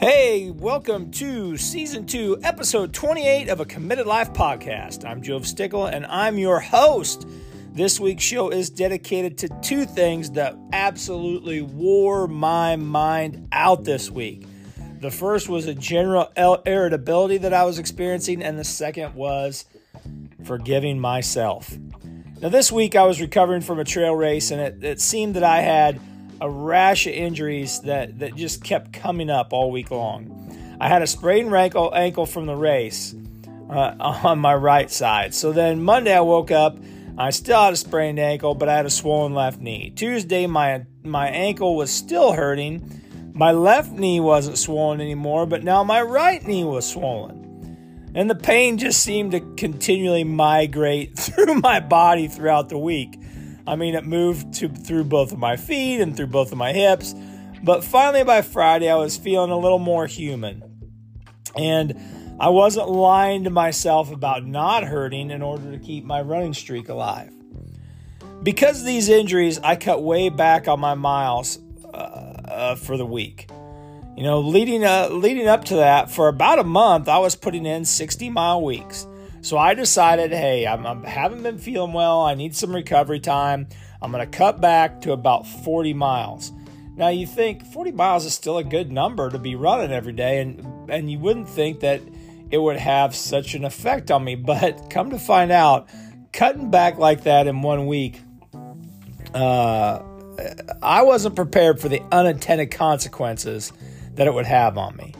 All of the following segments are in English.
Hey, welcome to season two, episode 28 of a Committed Life podcast. I'm Jove Stickle and I'm your host. This week's show is dedicated to two things that absolutely wore my mind out this week. The first was a general irritability that I was experiencing, and the second was forgiving myself. Now, this week I was recovering from a trail race, and it, it seemed that I had a rash of injuries that, that just kept coming up all week long. I had a sprained ankle, ankle from the race uh, on my right side. So then Monday I woke up. I still had a sprained ankle, but I had a swollen left knee. Tuesday my my ankle was still hurting. My left knee wasn't swollen anymore, but now my right knee was swollen. And the pain just seemed to continually migrate through my body throughout the week. I mean, it moved to, through both of my feet and through both of my hips. But finally, by Friday, I was feeling a little more human. And I wasn't lying to myself about not hurting in order to keep my running streak alive. Because of these injuries, I cut way back on my miles uh, uh, for the week. You know, leading uh, leading up to that, for about a month, I was putting in 60 mile weeks. So I decided, hey, I'm, I haven't been feeling well. I need some recovery time. I'm going to cut back to about 40 miles. Now you think 40 miles is still a good number to be running every day, and and you wouldn't think that it would have such an effect on me. But come to find out, cutting back like that in one week, uh, I wasn't prepared for the unintended consequences that it would have on me.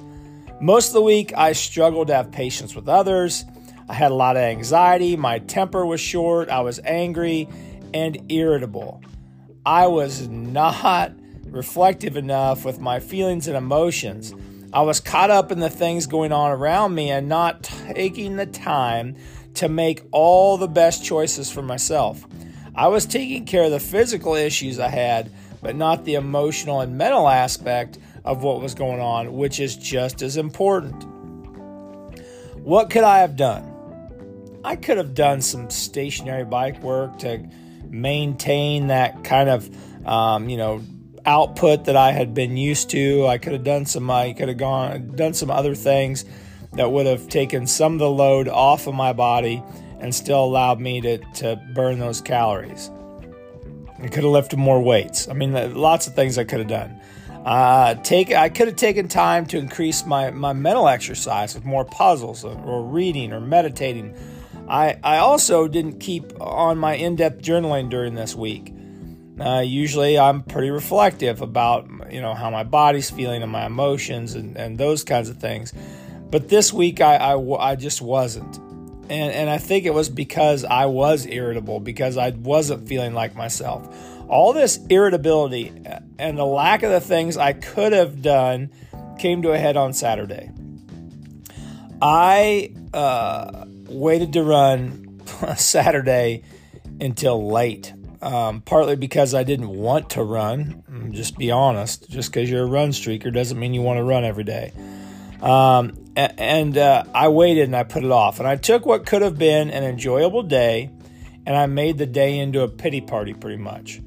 Most of the week, I struggled to have patience with others. I had a lot of anxiety. My temper was short. I was angry and irritable. I was not reflective enough with my feelings and emotions. I was caught up in the things going on around me and not taking the time to make all the best choices for myself. I was taking care of the physical issues I had, but not the emotional and mental aspect of what was going on, which is just as important. What could I have done? I could have done some stationary bike work to maintain that kind of, um, you know, output that I had been used to. I could have done some. I could have gone done some other things that would have taken some of the load off of my body and still allowed me to to burn those calories. I could have lifted more weights. I mean, lots of things I could have done. Uh, take I could have taken time to increase my, my mental exercise with more puzzles or, or reading or meditating I, I also didn't keep on my in depth journaling during this week. Uh, usually I'm pretty reflective about you know how my body's feeling and my emotions and, and those kinds of things. But this week I, I, I just wasn't. And, and I think it was because I was irritable, because I wasn't feeling like myself. All this irritability and the lack of the things I could have done came to a head on Saturday. I uh, waited to run Saturday until late. Um, partly because I didn't want to run. Just be honest. Just because you're a run streaker doesn't mean you want to run every day. Um, and uh, I waited and I put it off. And I took what could have been an enjoyable day and I made the day into a pity party pretty much.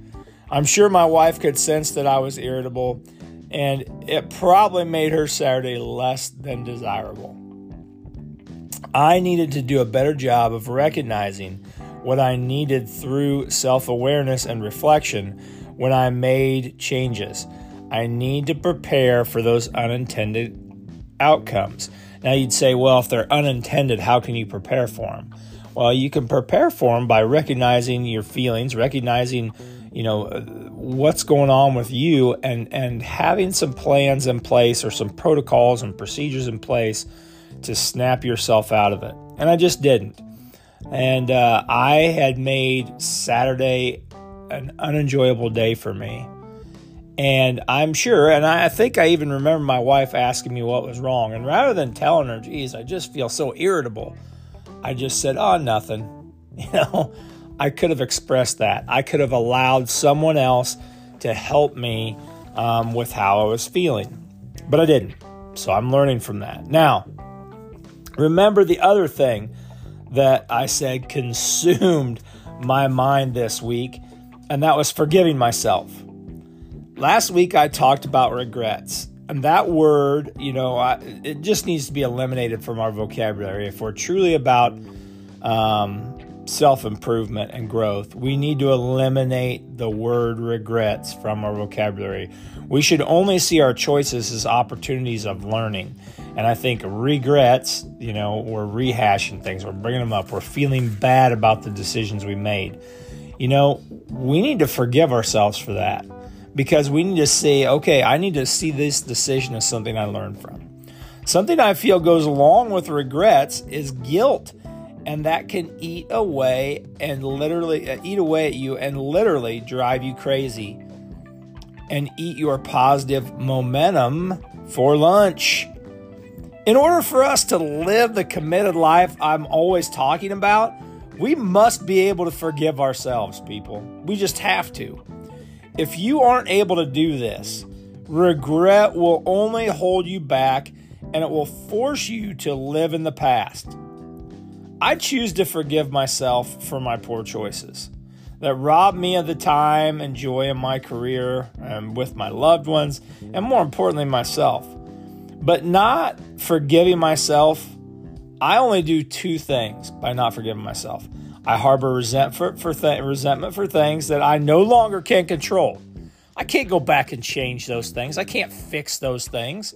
I'm sure my wife could sense that I was irritable, and it probably made her Saturday less than desirable. I needed to do a better job of recognizing what I needed through self awareness and reflection when I made changes. I need to prepare for those unintended outcomes. Now, you'd say, well, if they're unintended, how can you prepare for them? Well, you can prepare for them by recognizing your feelings, recognizing, you know, what's going on with you, and and having some plans in place or some protocols and procedures in place to snap yourself out of it. And I just didn't. And uh, I had made Saturday an unenjoyable day for me. And I'm sure, and I think I even remember my wife asking me what was wrong. And rather than telling her, geez, I just feel so irritable, I just said, oh, nothing. You know, I could have expressed that. I could have allowed someone else to help me um, with how I was feeling. But I didn't. So I'm learning from that. Now, Remember the other thing that I said consumed my mind this week, and that was forgiving myself. Last week I talked about regrets, And that word, you know, I, it just needs to be eliminated from our vocabulary. If we're truly about um, self improvement and growth, we need to eliminate the word regrets from our vocabulary. We should only see our choices as opportunities of learning. And I think regrets, you know, we're rehashing things, we're bringing them up, we're feeling bad about the decisions we made. You know, we need to forgive ourselves for that because we need to see, okay, I need to see this decision as something I learned from. Something I feel goes along with regrets is guilt and that can eat away and literally uh, eat away at you and literally drive you crazy and eat your positive momentum for lunch. In order for us to live the committed life I'm always talking about, we must be able to forgive ourselves, people. We just have to. If you aren't able to do this, regret will only hold you back and it will force you to live in the past. I choose to forgive myself for my poor choices that robbed me of the time and joy in my career and with my loved ones, and more importantly, myself. But not forgiving myself, I only do two things by not forgiving myself. I harbor resentment for, th- resentment for things that I no longer can control. I can't go back and change those things. I can't fix those things.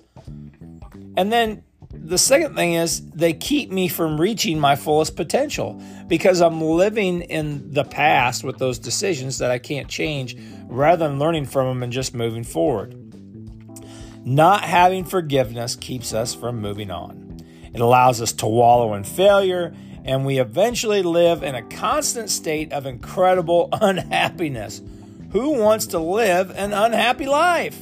And then the second thing is they keep me from reaching my fullest potential because I'm living in the past with those decisions that I can't change rather than learning from them and just moving forward. Not having forgiveness keeps us from moving on. It allows us to wallow in failure, and we eventually live in a constant state of incredible unhappiness. Who wants to live an unhappy life?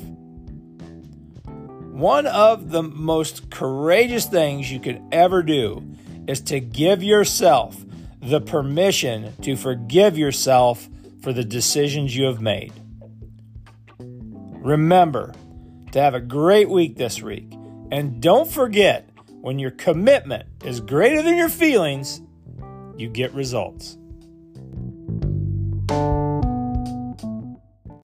One of the most courageous things you could ever do is to give yourself the permission to forgive yourself for the decisions you have made. Remember to have a great week this week. And don't forget, when your commitment is greater than your feelings, you get results.